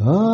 Ahayana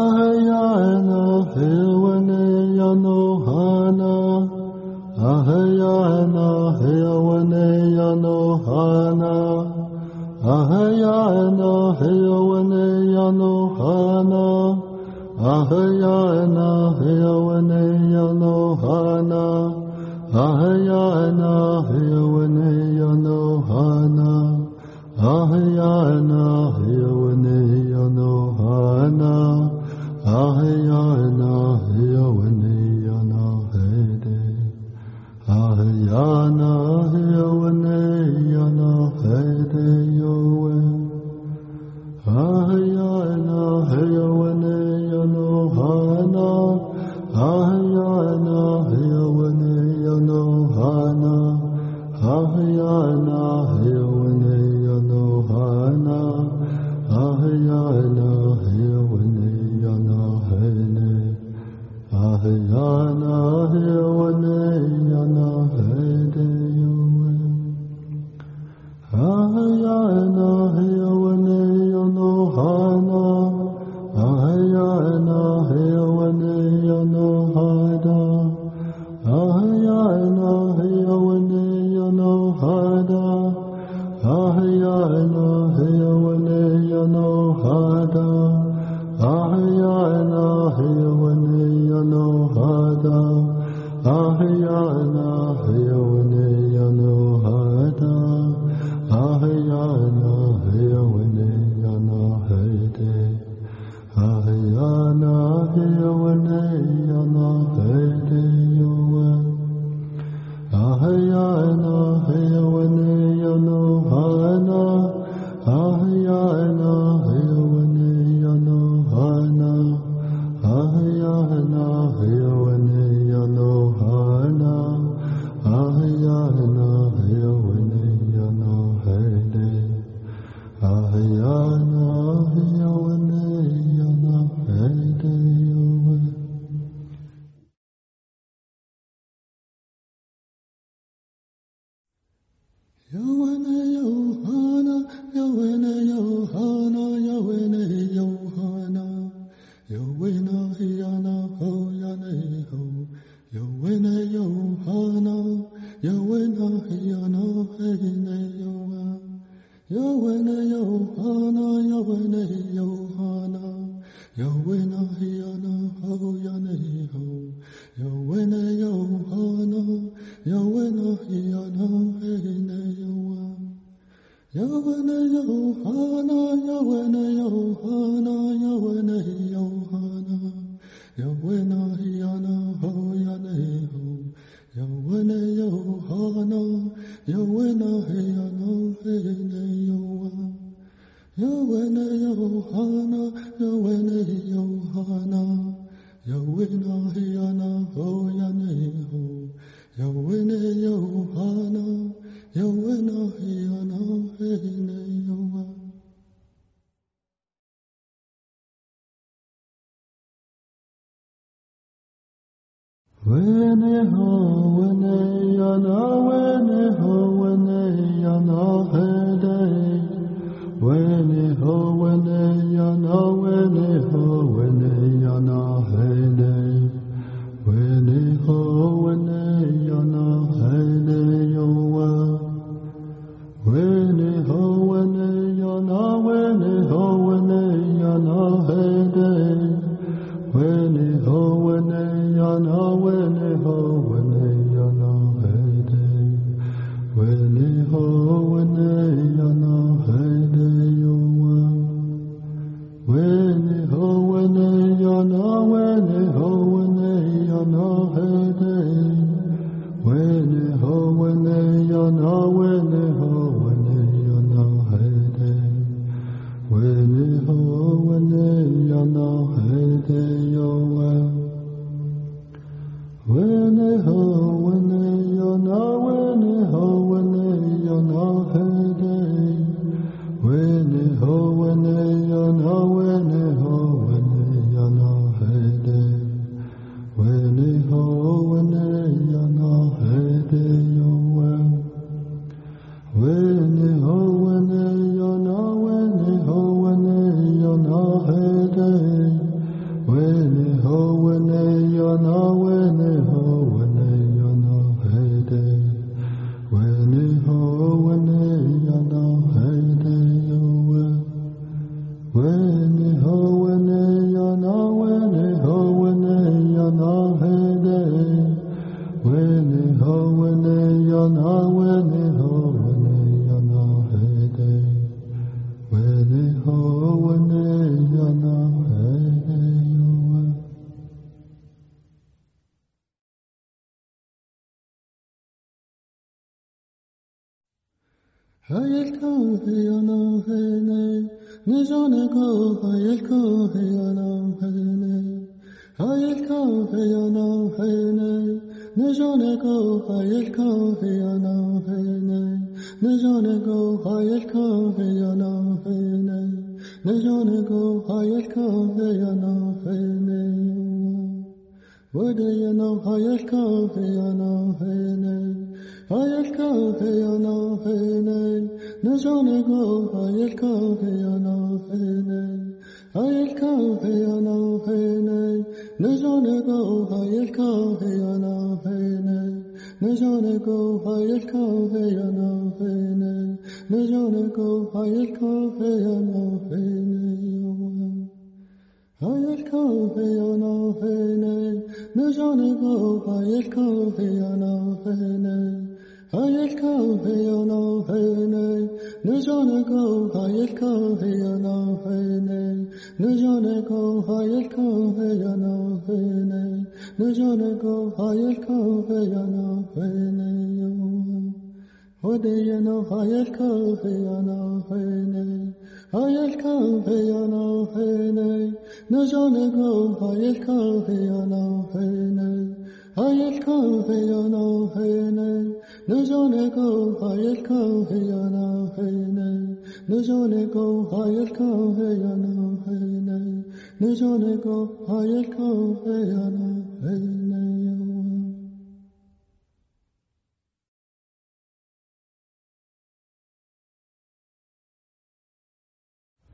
Wene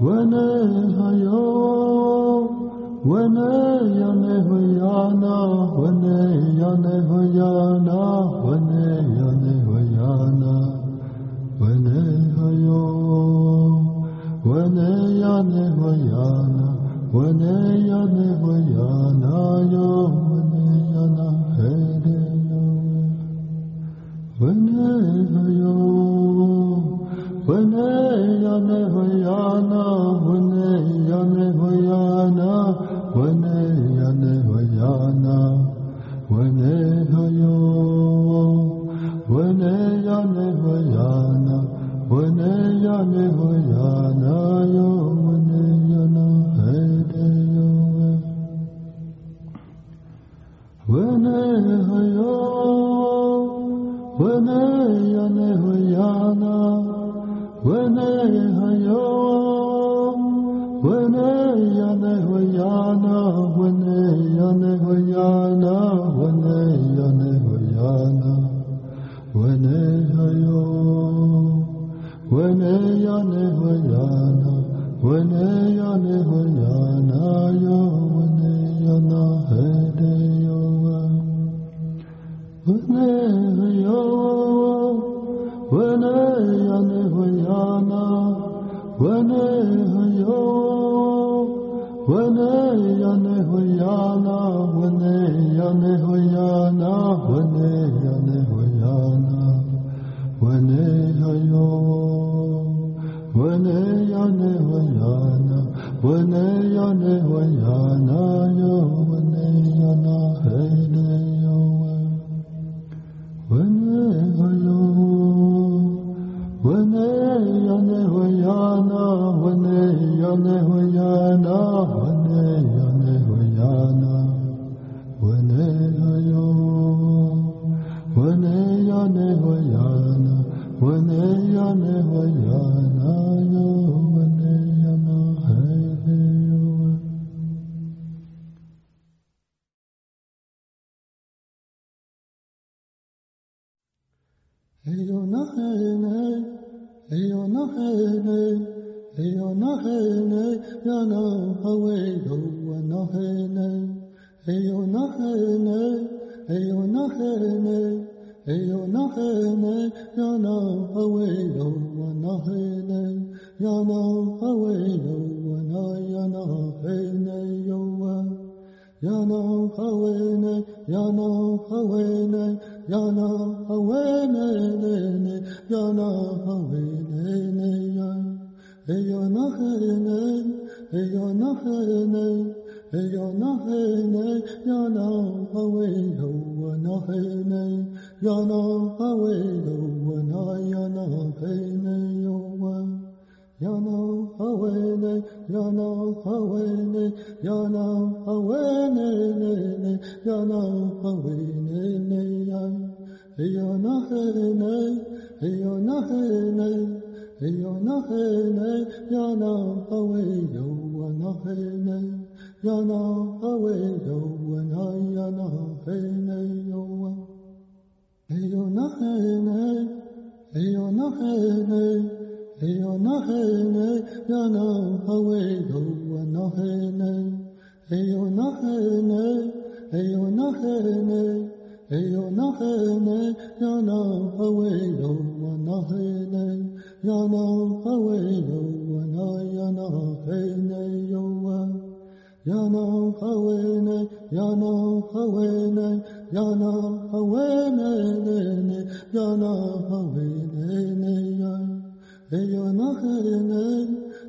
When I am a young, when I am a young, Vane yana vayana, vane yana vayana.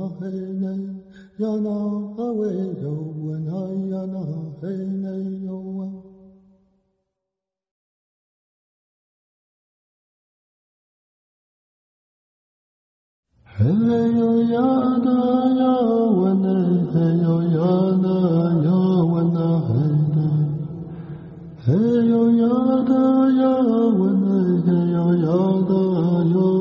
yana hey nay, yana awe yo, and hey nay yo. Hey yo yana yo, and hey yo yana yo, and hey nay. Hey yo yana yo, and hey yo yo.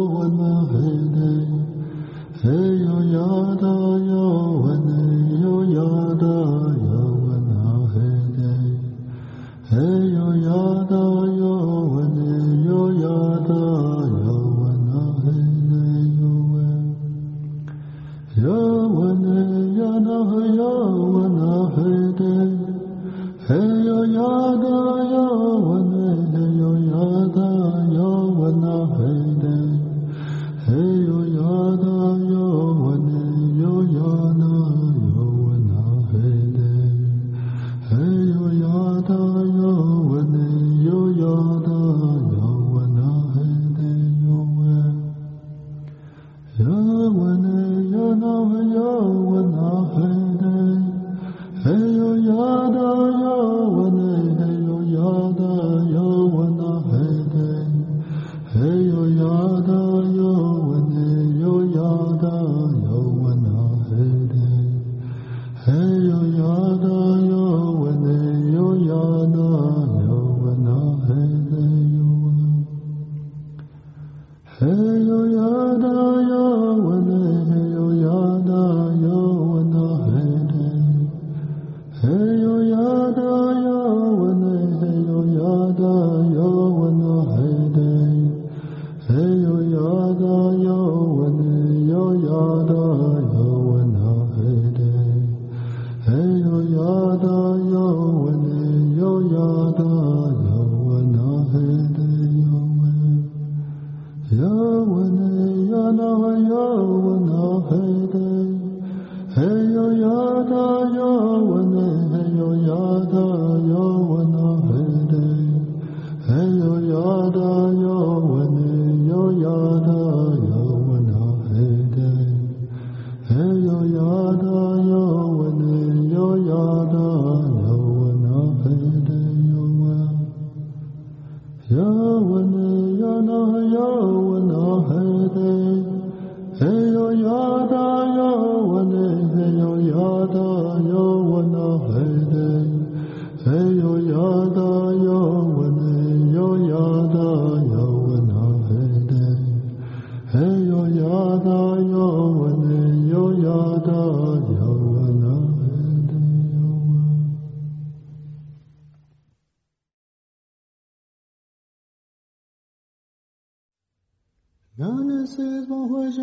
Says koti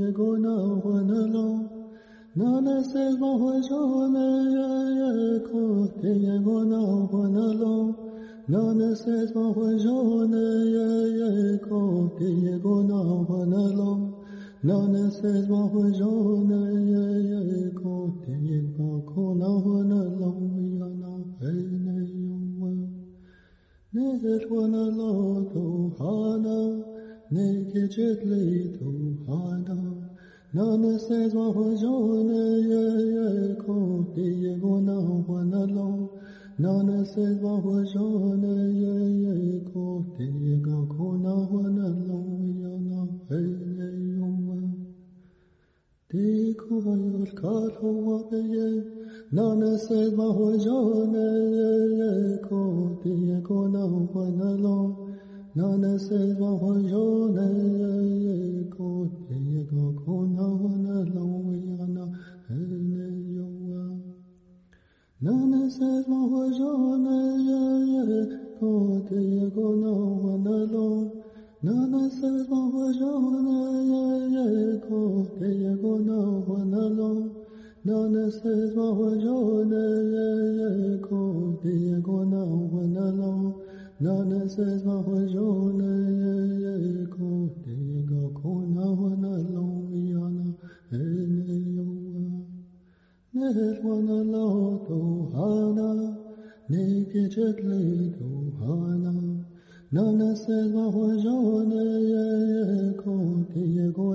yagona wanalo. Nana says koti yagona wanalo. Nana says koti yagona wanalo. Nana says koti yagona wanalo. Yana Nezet wana lo to hana, nekichet li to hana. Nana says ye ye ko ti ye gona wana lo. Nana says wa hojone ye ye ko ti ye ga kona wana lo yana hey ye yoma. Ti ko hayol kal ho wa be ye. Nana says Mahojone ye ko ti ye ko na wana lo. Nana says Mahojone ye ko ti ye ko ko na wana lo yana ene yowa. Nana says Mahojone ye ko ti ye ko na wana lo. Nana says Mahojone ye ko ti ye ko na Nana says Mahajone ye ko di go ko di go ko na wana lo yana ene yo. Net wana lo to hana. Neke chetli to hana. Nana says Mahajone ye ko di go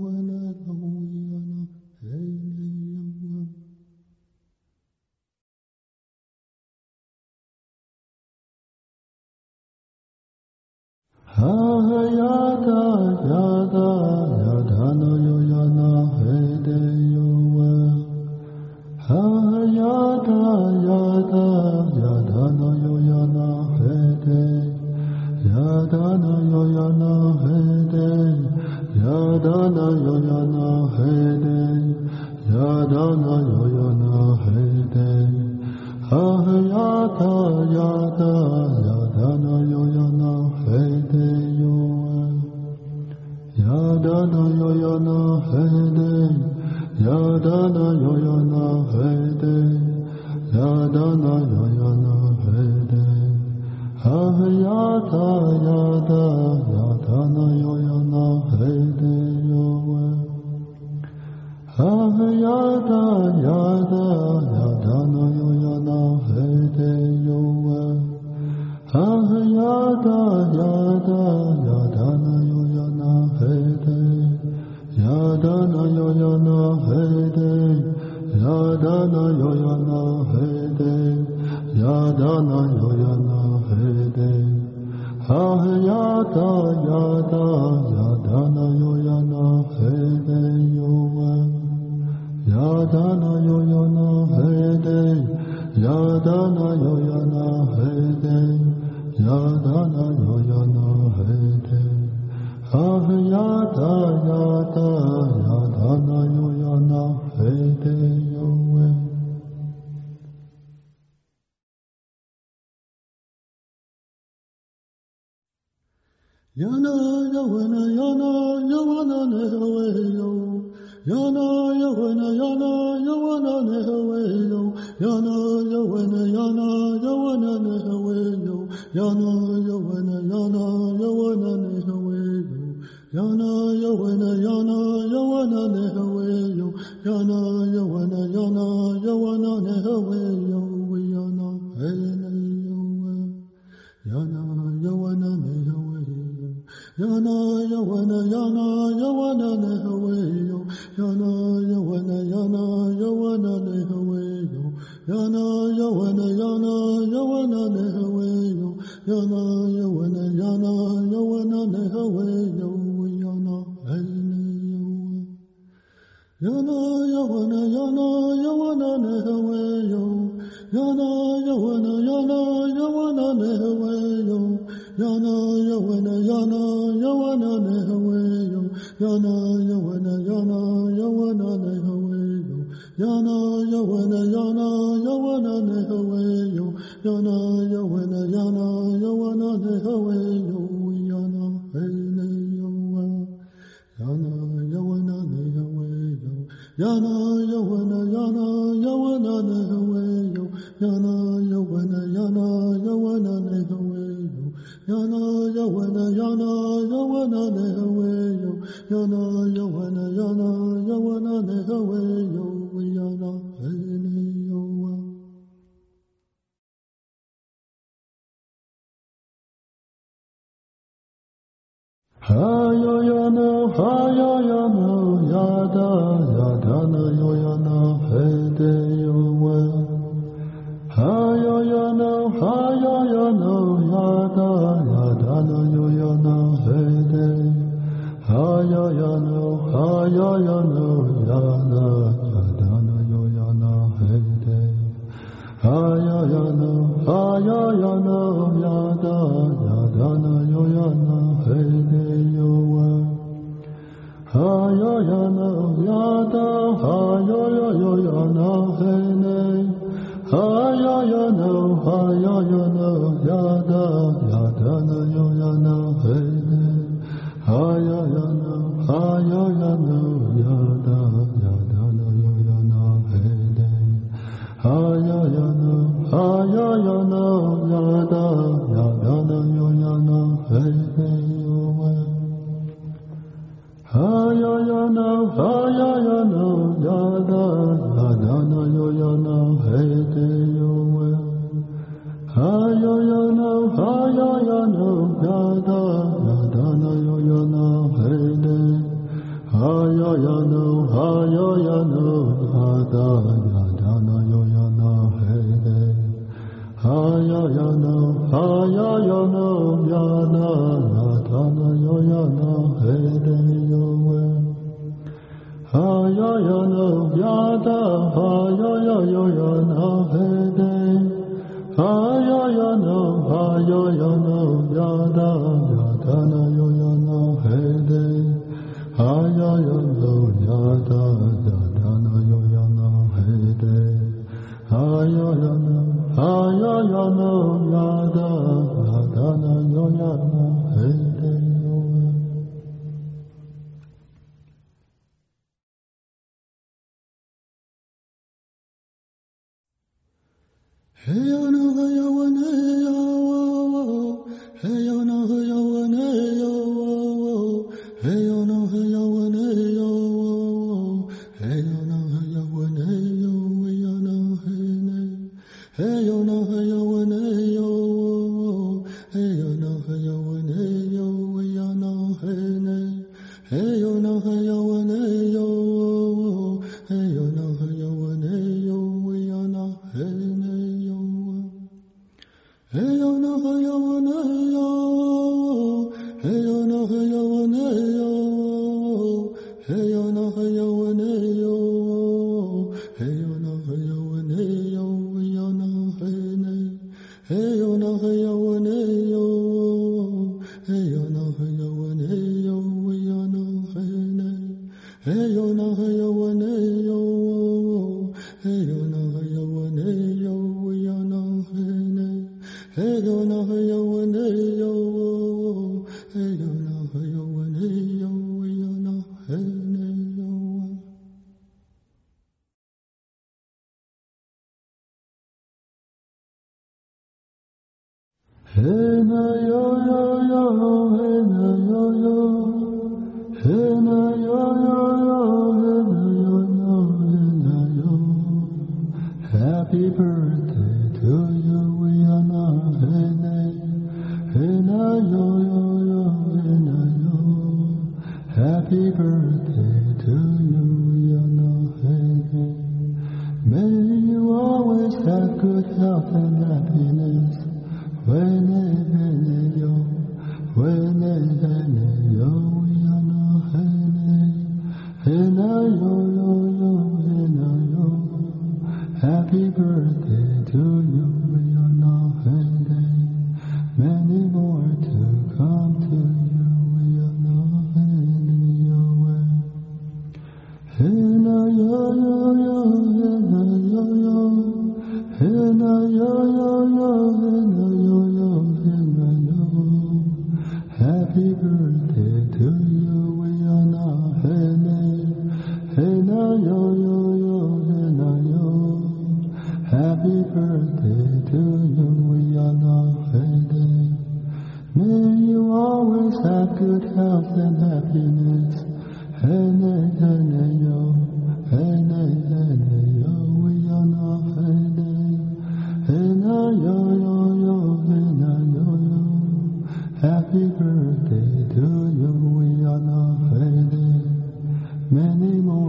Ha yada yada yada no yo yana hede yo wa. Yana hede. Yada no yada yada yada no yo yana hede yo Yana yana yawana nehawe yo. Yana yana yawana nehawe yo. Yana yana yawana nehawe yo. Yana yana yawana nehawe yo. Yana yawana yana yawana nehawe yo. Yana yawana yana yawana nehawe yo. Yana. Yana nehawe Yana Yana Yana Yana Nehawayo Yana Yana Yana Yana Nehawayo Yana Yana Yana Yana Nehawayo Yana Yana Yana Yawana Nehawayo Yana Yana Yana Yana Yana Nehawayo Yana Yana Yana Yana Nehawayo yana yawana yana yawana ne hawe yo yana yawana yana yawana ne hawe yo yana yawana yana yawana ne hawe yo yana yawana yana yawana ne hawe yo yana hele yo yana yawana ne hawe yo yana yawana yana yawana ne hawe yo yana Yana Yawana Yana Yawana Nehawe Yo Yana Yawana Yana Yawana Nehawe Yo Yana Vene Yowa Hayo Yana Hayo Yana Yada Yadana Yo Yana Vede Yowa Hayo Yana Hayo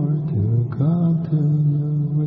more to come to you, we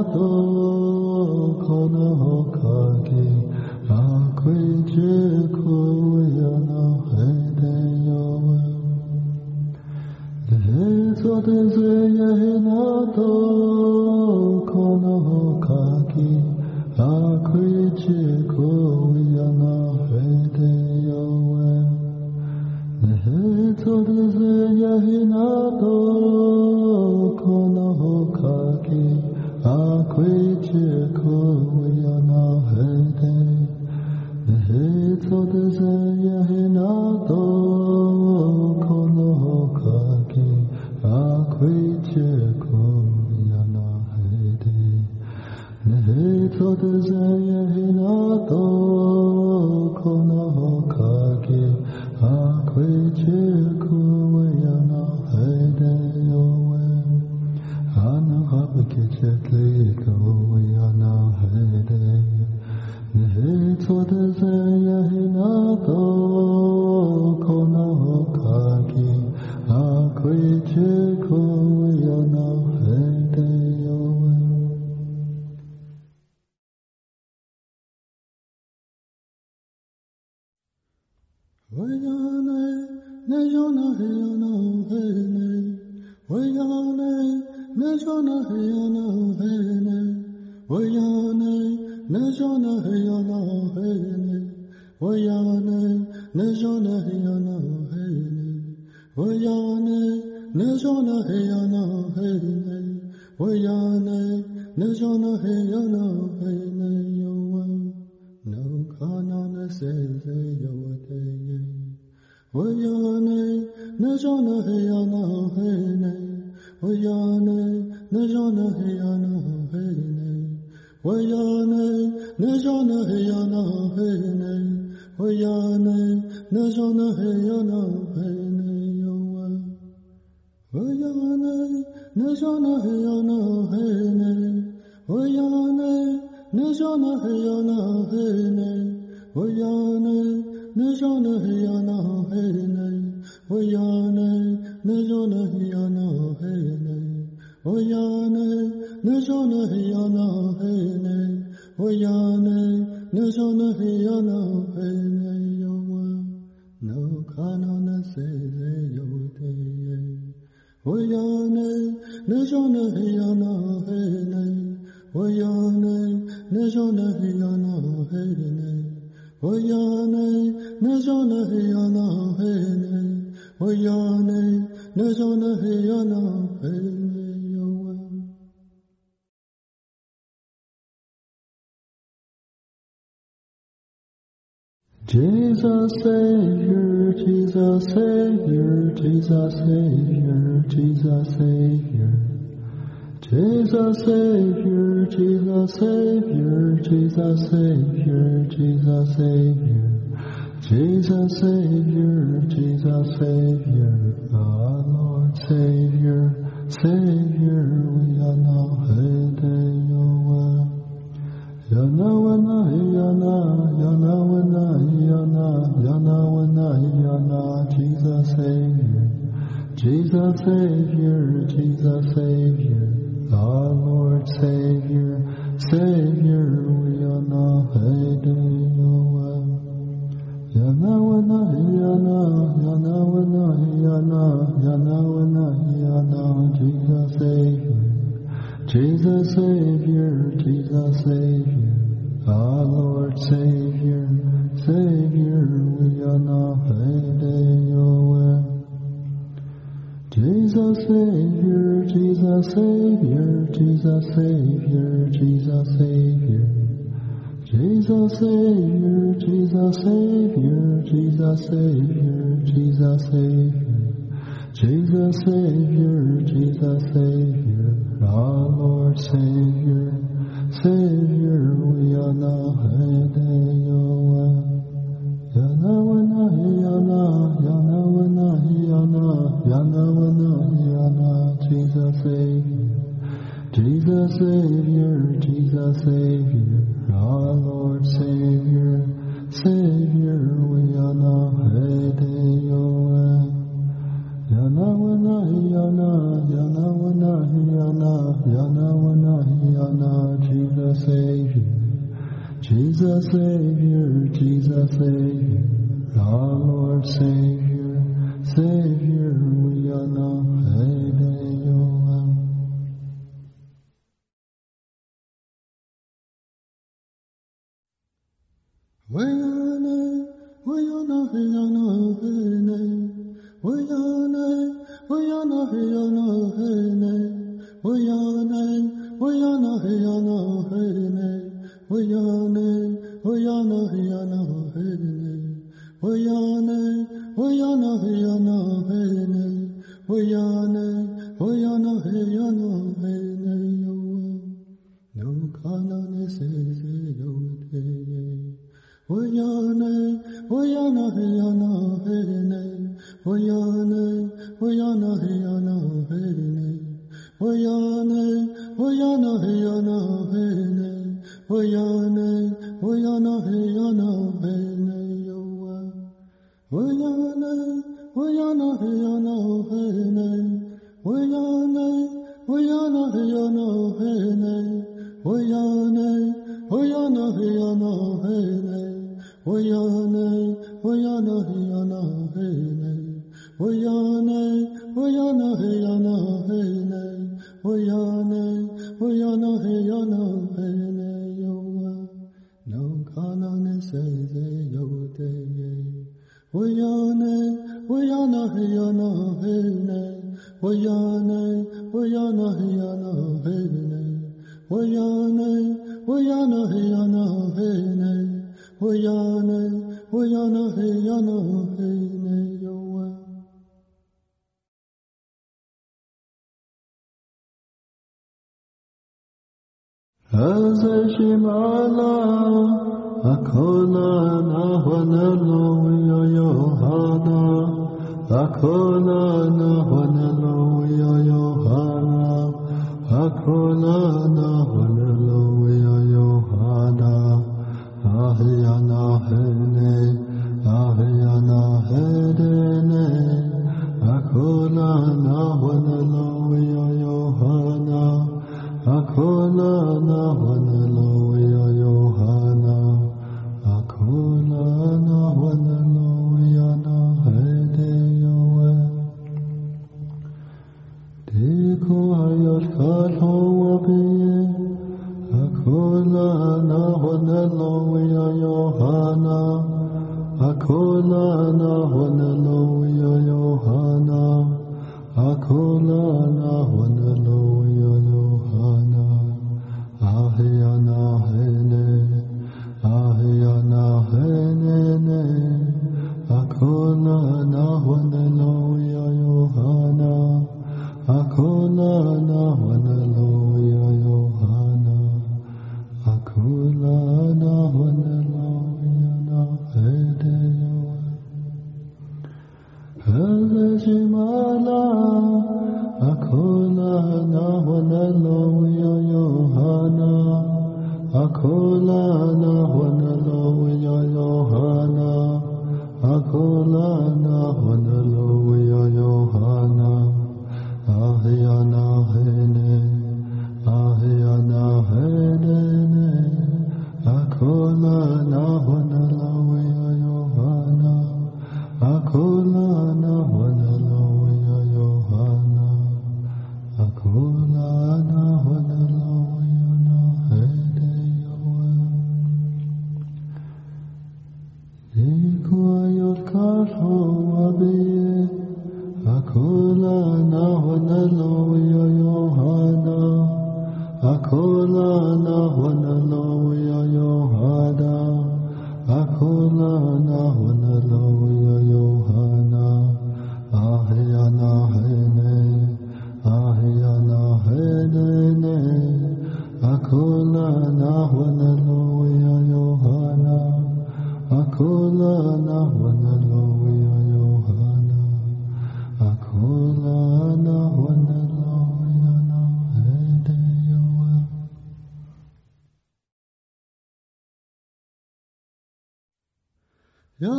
موت Oyane, Nishona Hiana Hene, Oyane, Nishona Hiana Hene. Yowa, no Kanana Seze Yote, Oyane, Nishona Hiana Hene, Oyane, Nishona Hiana Hene, Oyane, Nishona Hiana Hene, Oyane, Nishona Hiana Hene. Jesus Savior, Jesus Savior, Jesus Savior, Jesus Savior. Jesus Savior, Jesus Savior, Jesus Savior, Jesus Savior. Jesus Savior, Jesus Savior, our Lord Savior, Savior, we are now heading Jesus Savior, Jesus Savior, Jesus Savior, our Lord Savior, Savior, we are now heading your Yana wana yana yana wana yana yana wana yana Jesus Savior. Jesus Savior, Jesus Savior, our Lord Savior, Savior, we are now heading your way. Jesus Savior, Jesus Savior, Jesus Savior, Jesus Savior. Jesus Savior, Jesus Savior, Jesus Savior, Jesus Savior. Jesus Savior, Jesus Savior, our Lord Savior, Savior, we are now way. Yana wana yana, yana wana yana, yana wana yana, Jesus Savior, Jesus Savior, Jesus Savior, our Lord Savior, Savior, we are now Jesus Savior, Jesus Savior, our Lord Savior, Savior,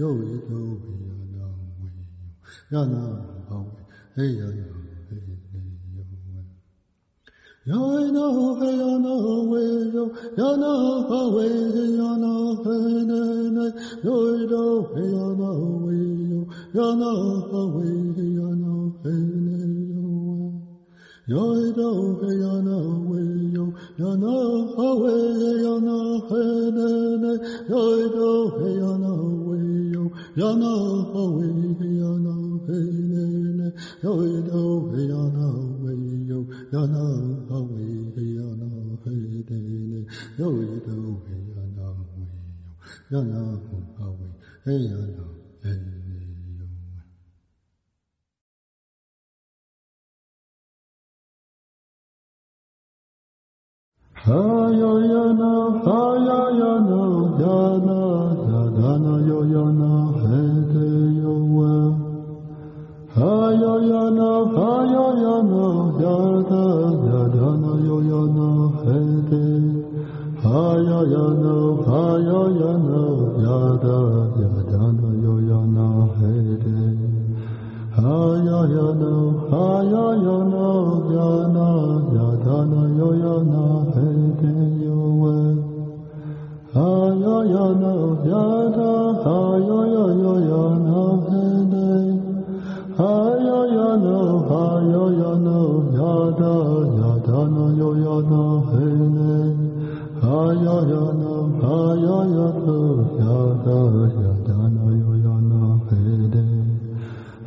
Hanene Yana Yana Wayo Yana Hawe Yana Hanene Yana Yana Wayo Yana Hawe Yana Hanene Yana Yana Wayo Yana Hawe Yana Hanene Yoido Yana Wayo Yana Hawe Yana Hanene Yoido Yana Wayo Yana Hawe Yana Hanene Yoido Yana Wayo Yana Hawe Yana Hanene Yoido Yana Wayo Yana Hawe Yana Hayayana, hayayana, yada, yadana, yoyana, hede. Hayayana, yana, yowe. Hayayana, yada, hayayana,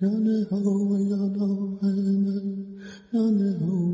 Ya ne ho we ya na he ne, ya ne ho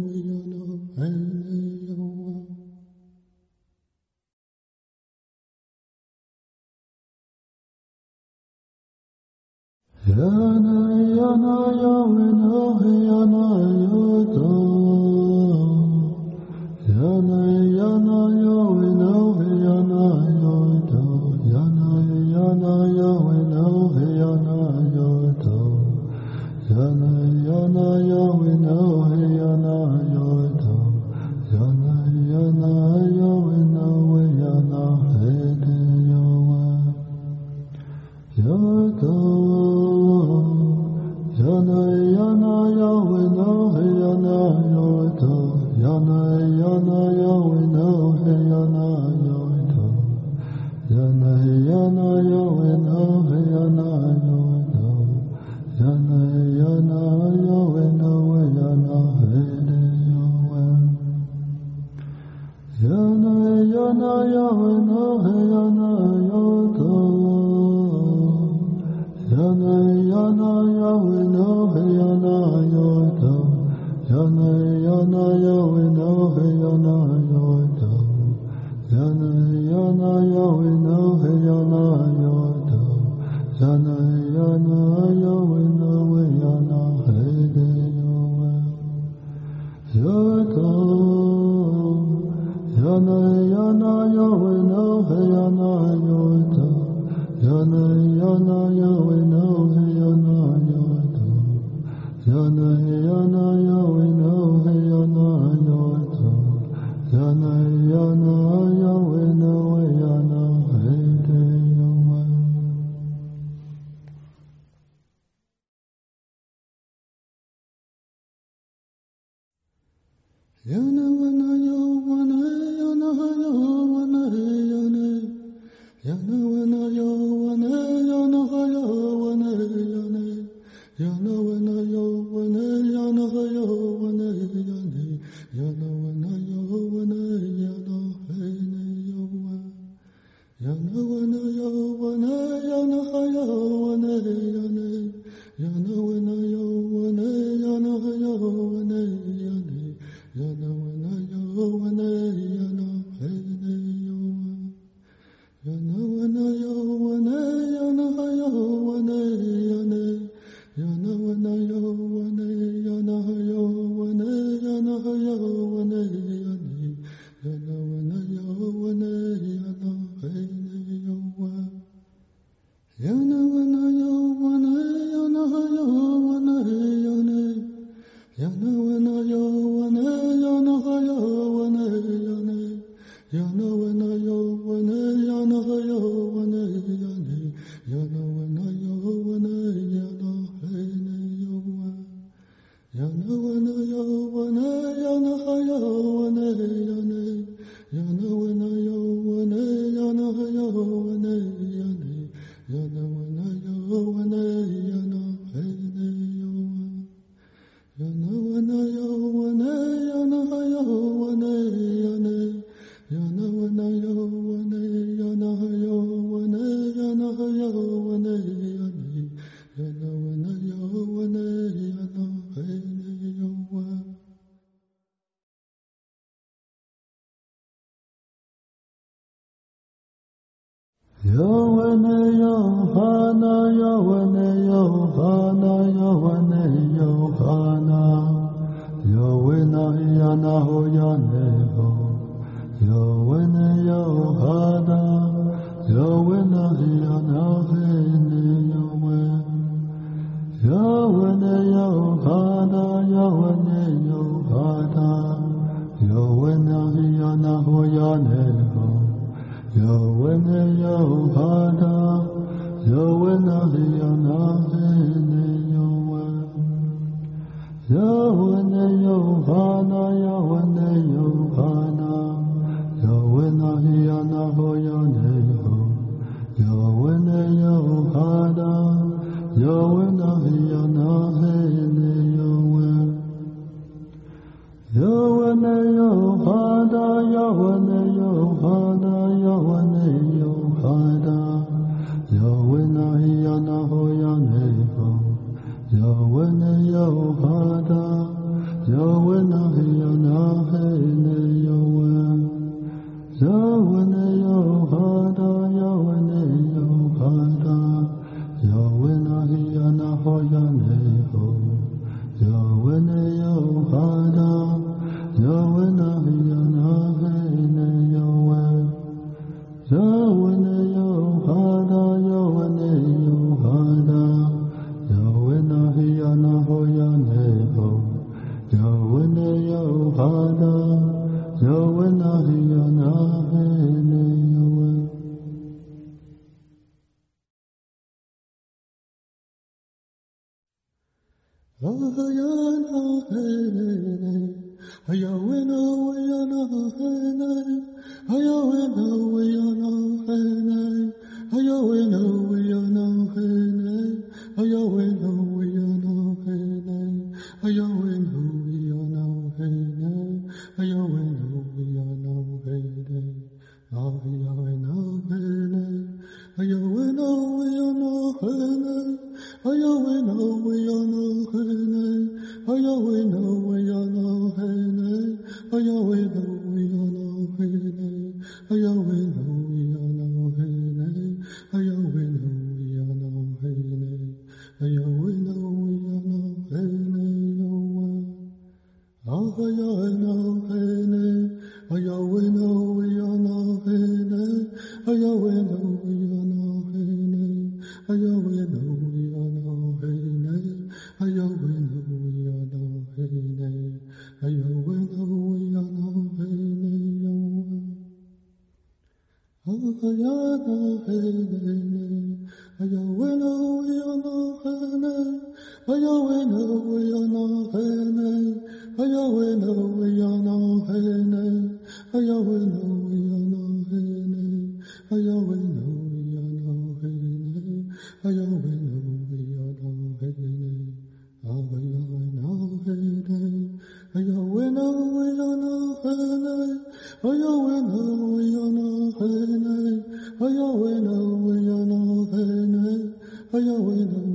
Ayahuela, Ayahuela, Ayahuela, Ayahuela, Ayahuela,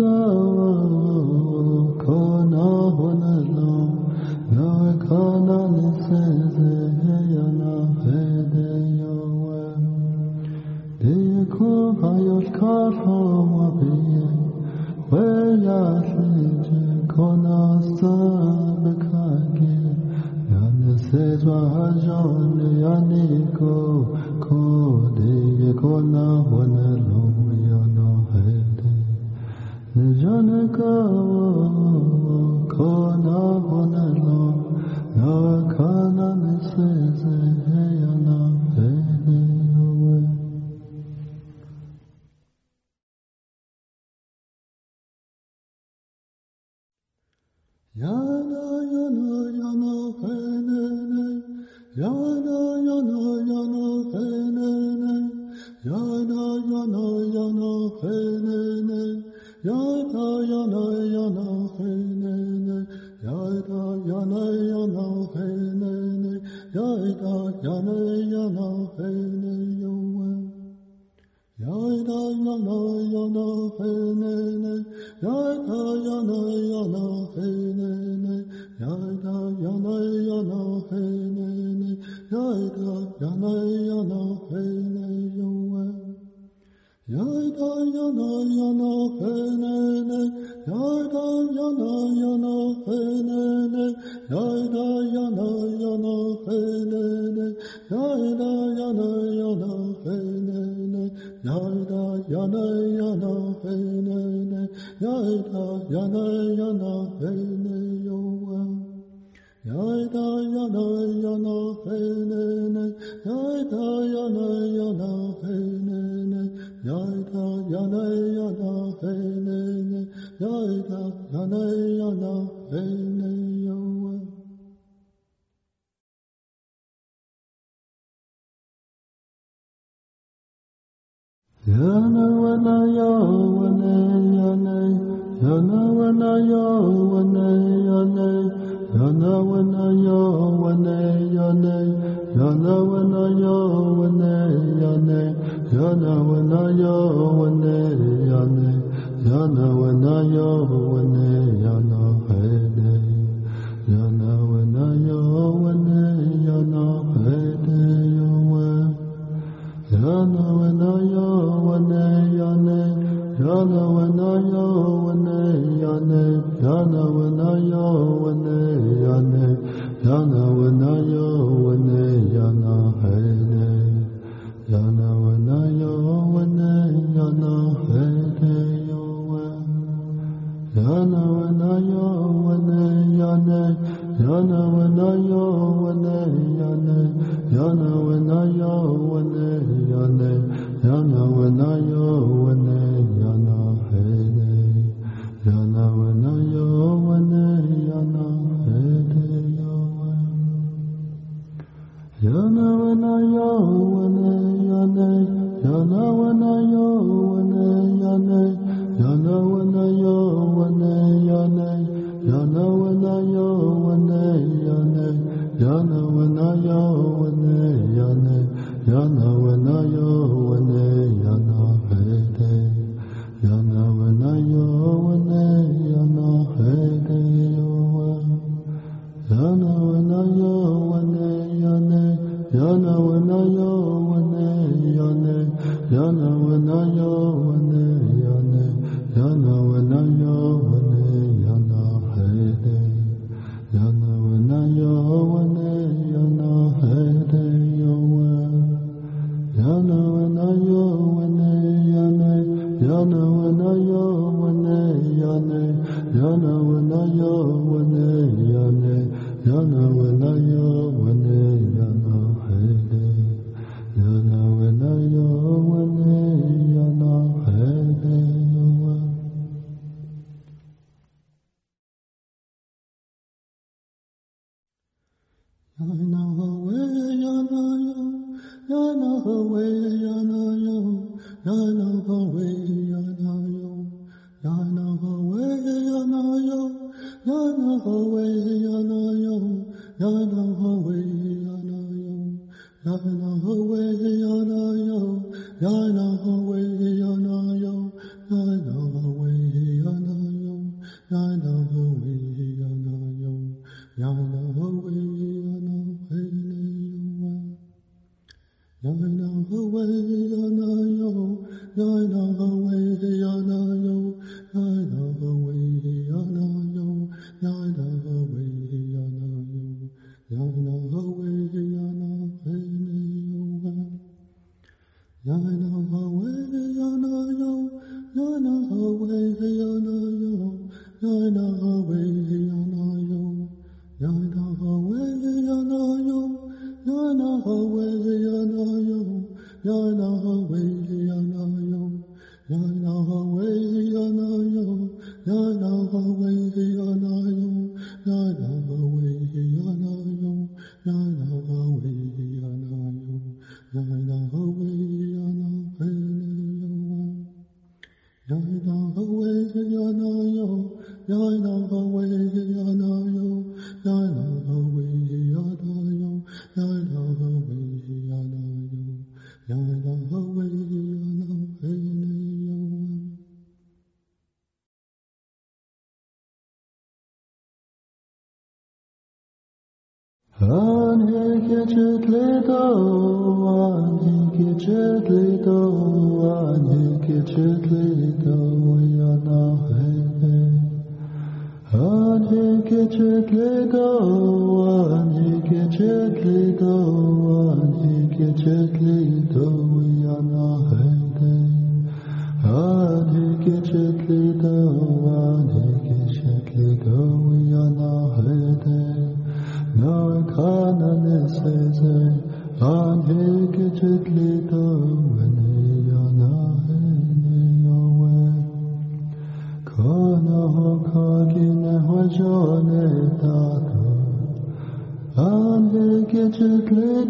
go لنا بين اليوم yana wana yo wana yana yana wana yo wana on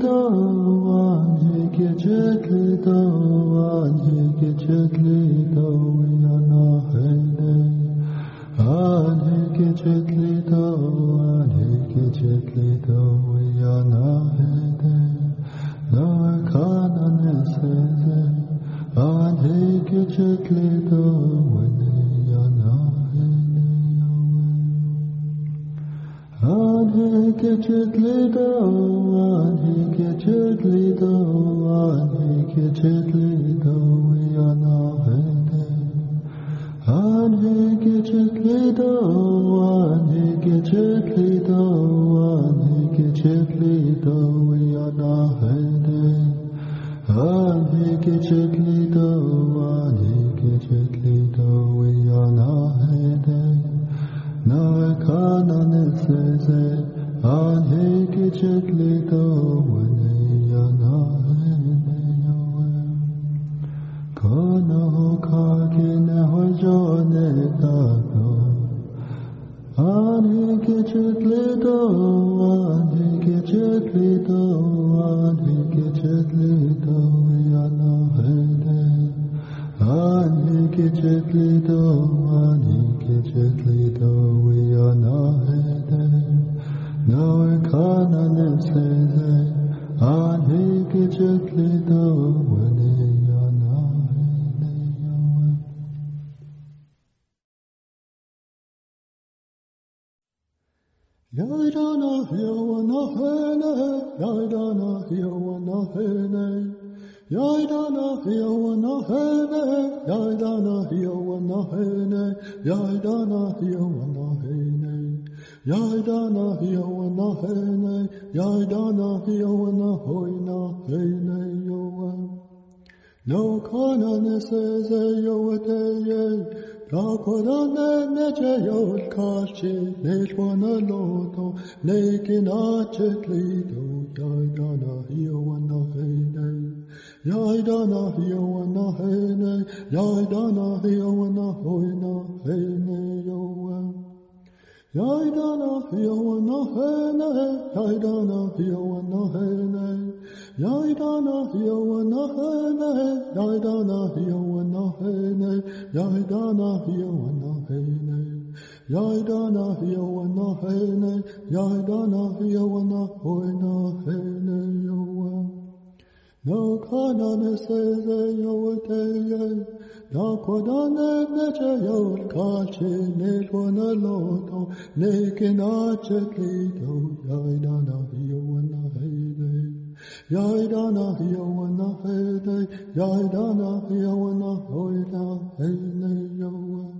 todo. Dana yo wana he ne ya dana yo wana na he ne yo wana Yaidana Yawana Hene, Yaidana Yawana Hene, Yaidana Yawana Hene, Yaidana Yawana Hene, Yaidana Yawana Hene, Yaidana Yawana Hene, Yaidana Yawana Hoina Hene Yawa. No kana se se yawate Da kodane neche yol kache ne yaidana hiyawana heide yaidana hiyawana hoida heine yawa Yadana hiyawana heide yaidana hiyawana heide Yadana hiyawana heide Yadana hiyawana heide Yadana hiyawana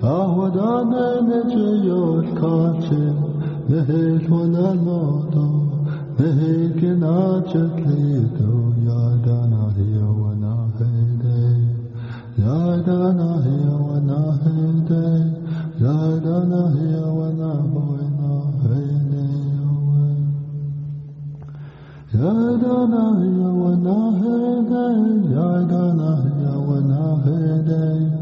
heide Yadana hiyawana hoina heide yowe Nakana neseze yawateye Ahwadane neche yot kache Neheshwana loto Nehekina chetlito Yadana hiyawana hede Yadana hiyawana hede Yadana hiyawana hoina hede yowe Yadana yawana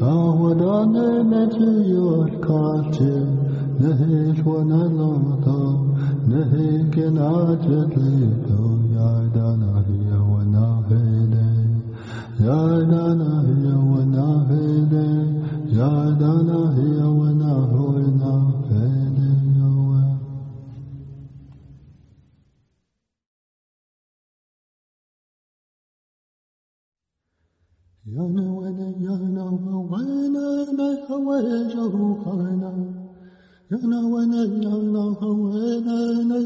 Ahwadane neche yor kache Nehe shwana loto Nehe kenache lito Yadana hiyawana hede Yadana hiyawana hede Yadana hiyawana hoina hede yowe Yana wana yana wana na hawa johana Yana wana yana wana wana na hawa johana Yana wana yana wana na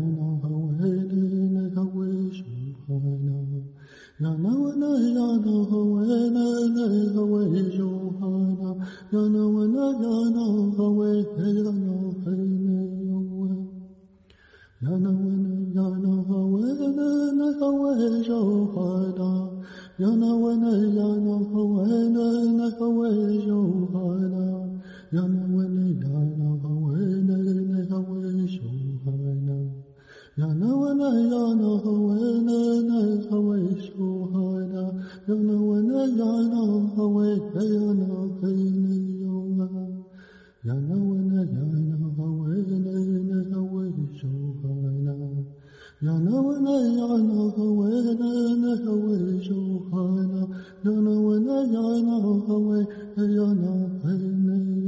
hawa Yana wana yana hawene na hawe shuhana. Yana wana yana hawe yana hene yowe. Yana wana yana hawene na hawe shuhana. Yana wana yana hawene na hawe shuhana. Yana wana yana hawene Yana wana yana hawene na hawe shuhana. Yana wana yana hawe yana hene yowa. Yana wana yana hawene na hawe shuhana. Yana wana yana hawene na hawe shuhana. Yana wana yana hawe yana hene yowa.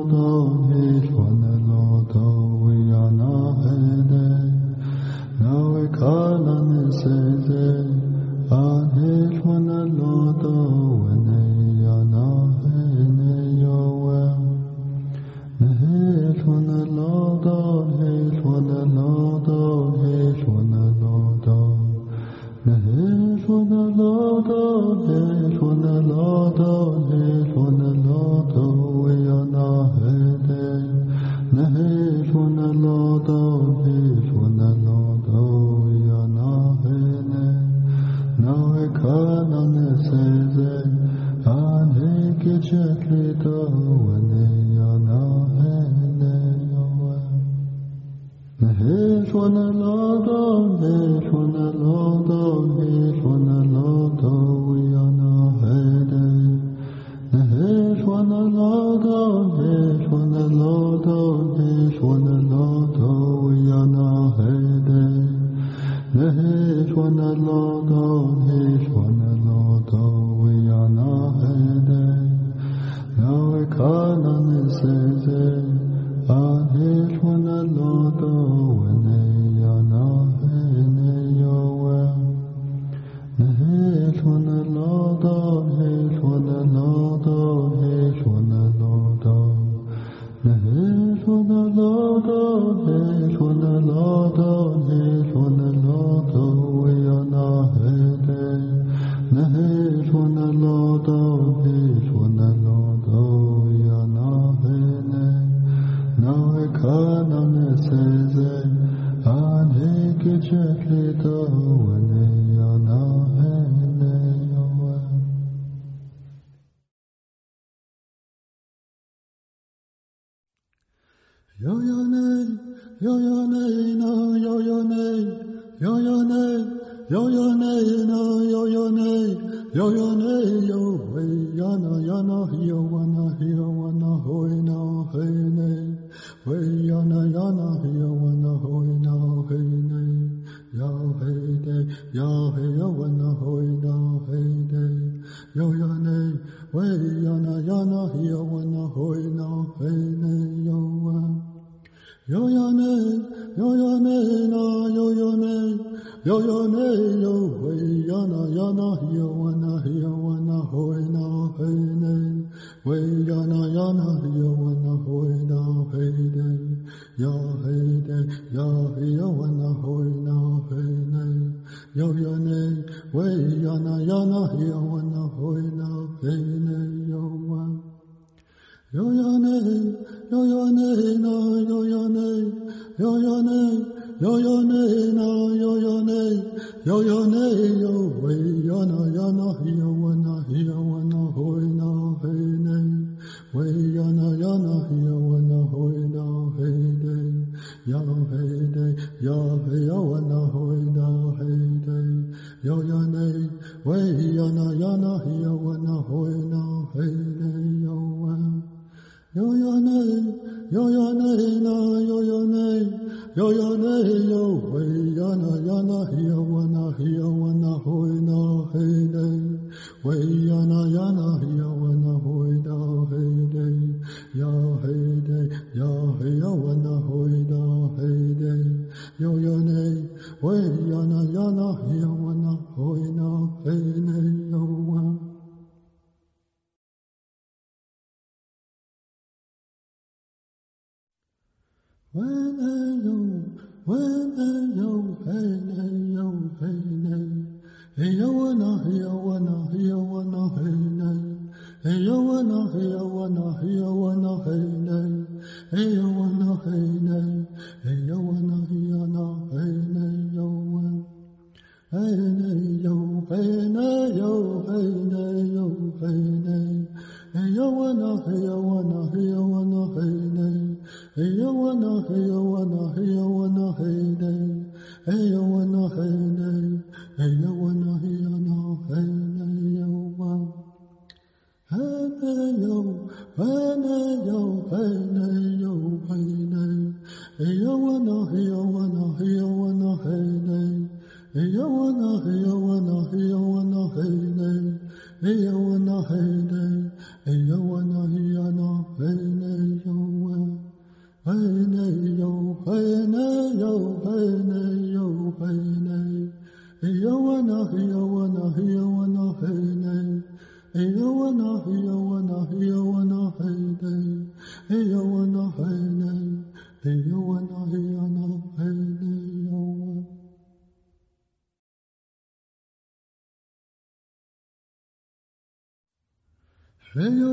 on. Hey,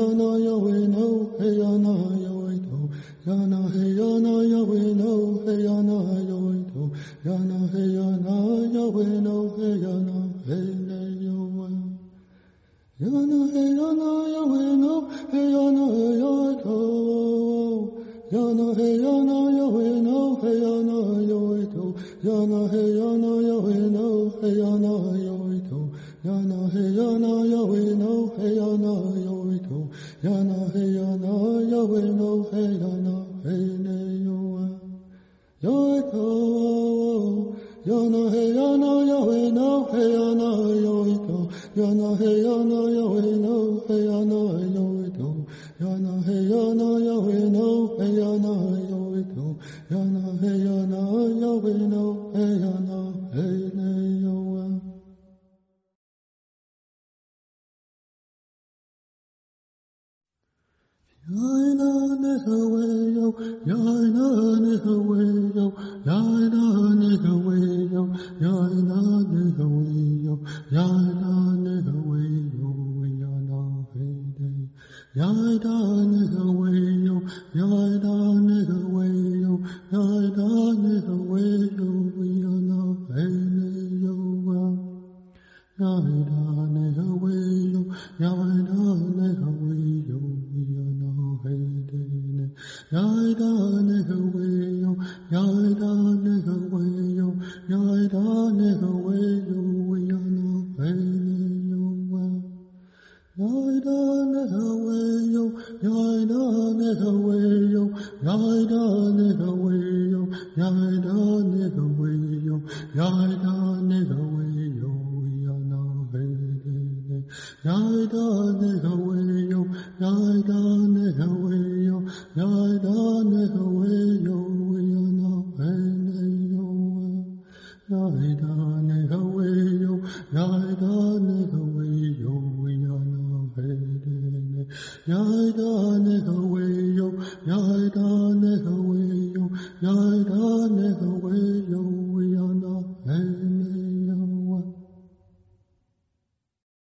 yana we no, hey yana Yahweh no, yana hey yana we no, hey yana Yahweh no, yana hey yana we no, hey yana hey Yahweh. Yana hey yana we no, hey yana hey Yahweh no, yana hey yana Yahweh no, hey yana we no, yana hey yana Yahweh no, hey yana Yahweh no, yana hey yana yana he yana yawe no he yana he ne yowa yoe ko yana he yana yawe no he yana yoe ko yana he yana yawe no he yana yoe ko yana he yana yawe no he yana yoe ko yana he yana yawe no 要爱到那个。呀哒那个喂哟，呀哒那个喂哟，呀哒那个喂哟，喂呀那喂你哟啊，呀哒那个喂哟，呀哒那个喂哟，呀哒那个喂哟，呀哒那个喂哟，呀哒那个喂哟，喂呀那喂你，呀哒那个喂哟，呀哒那个喂哟，呀。Yeah.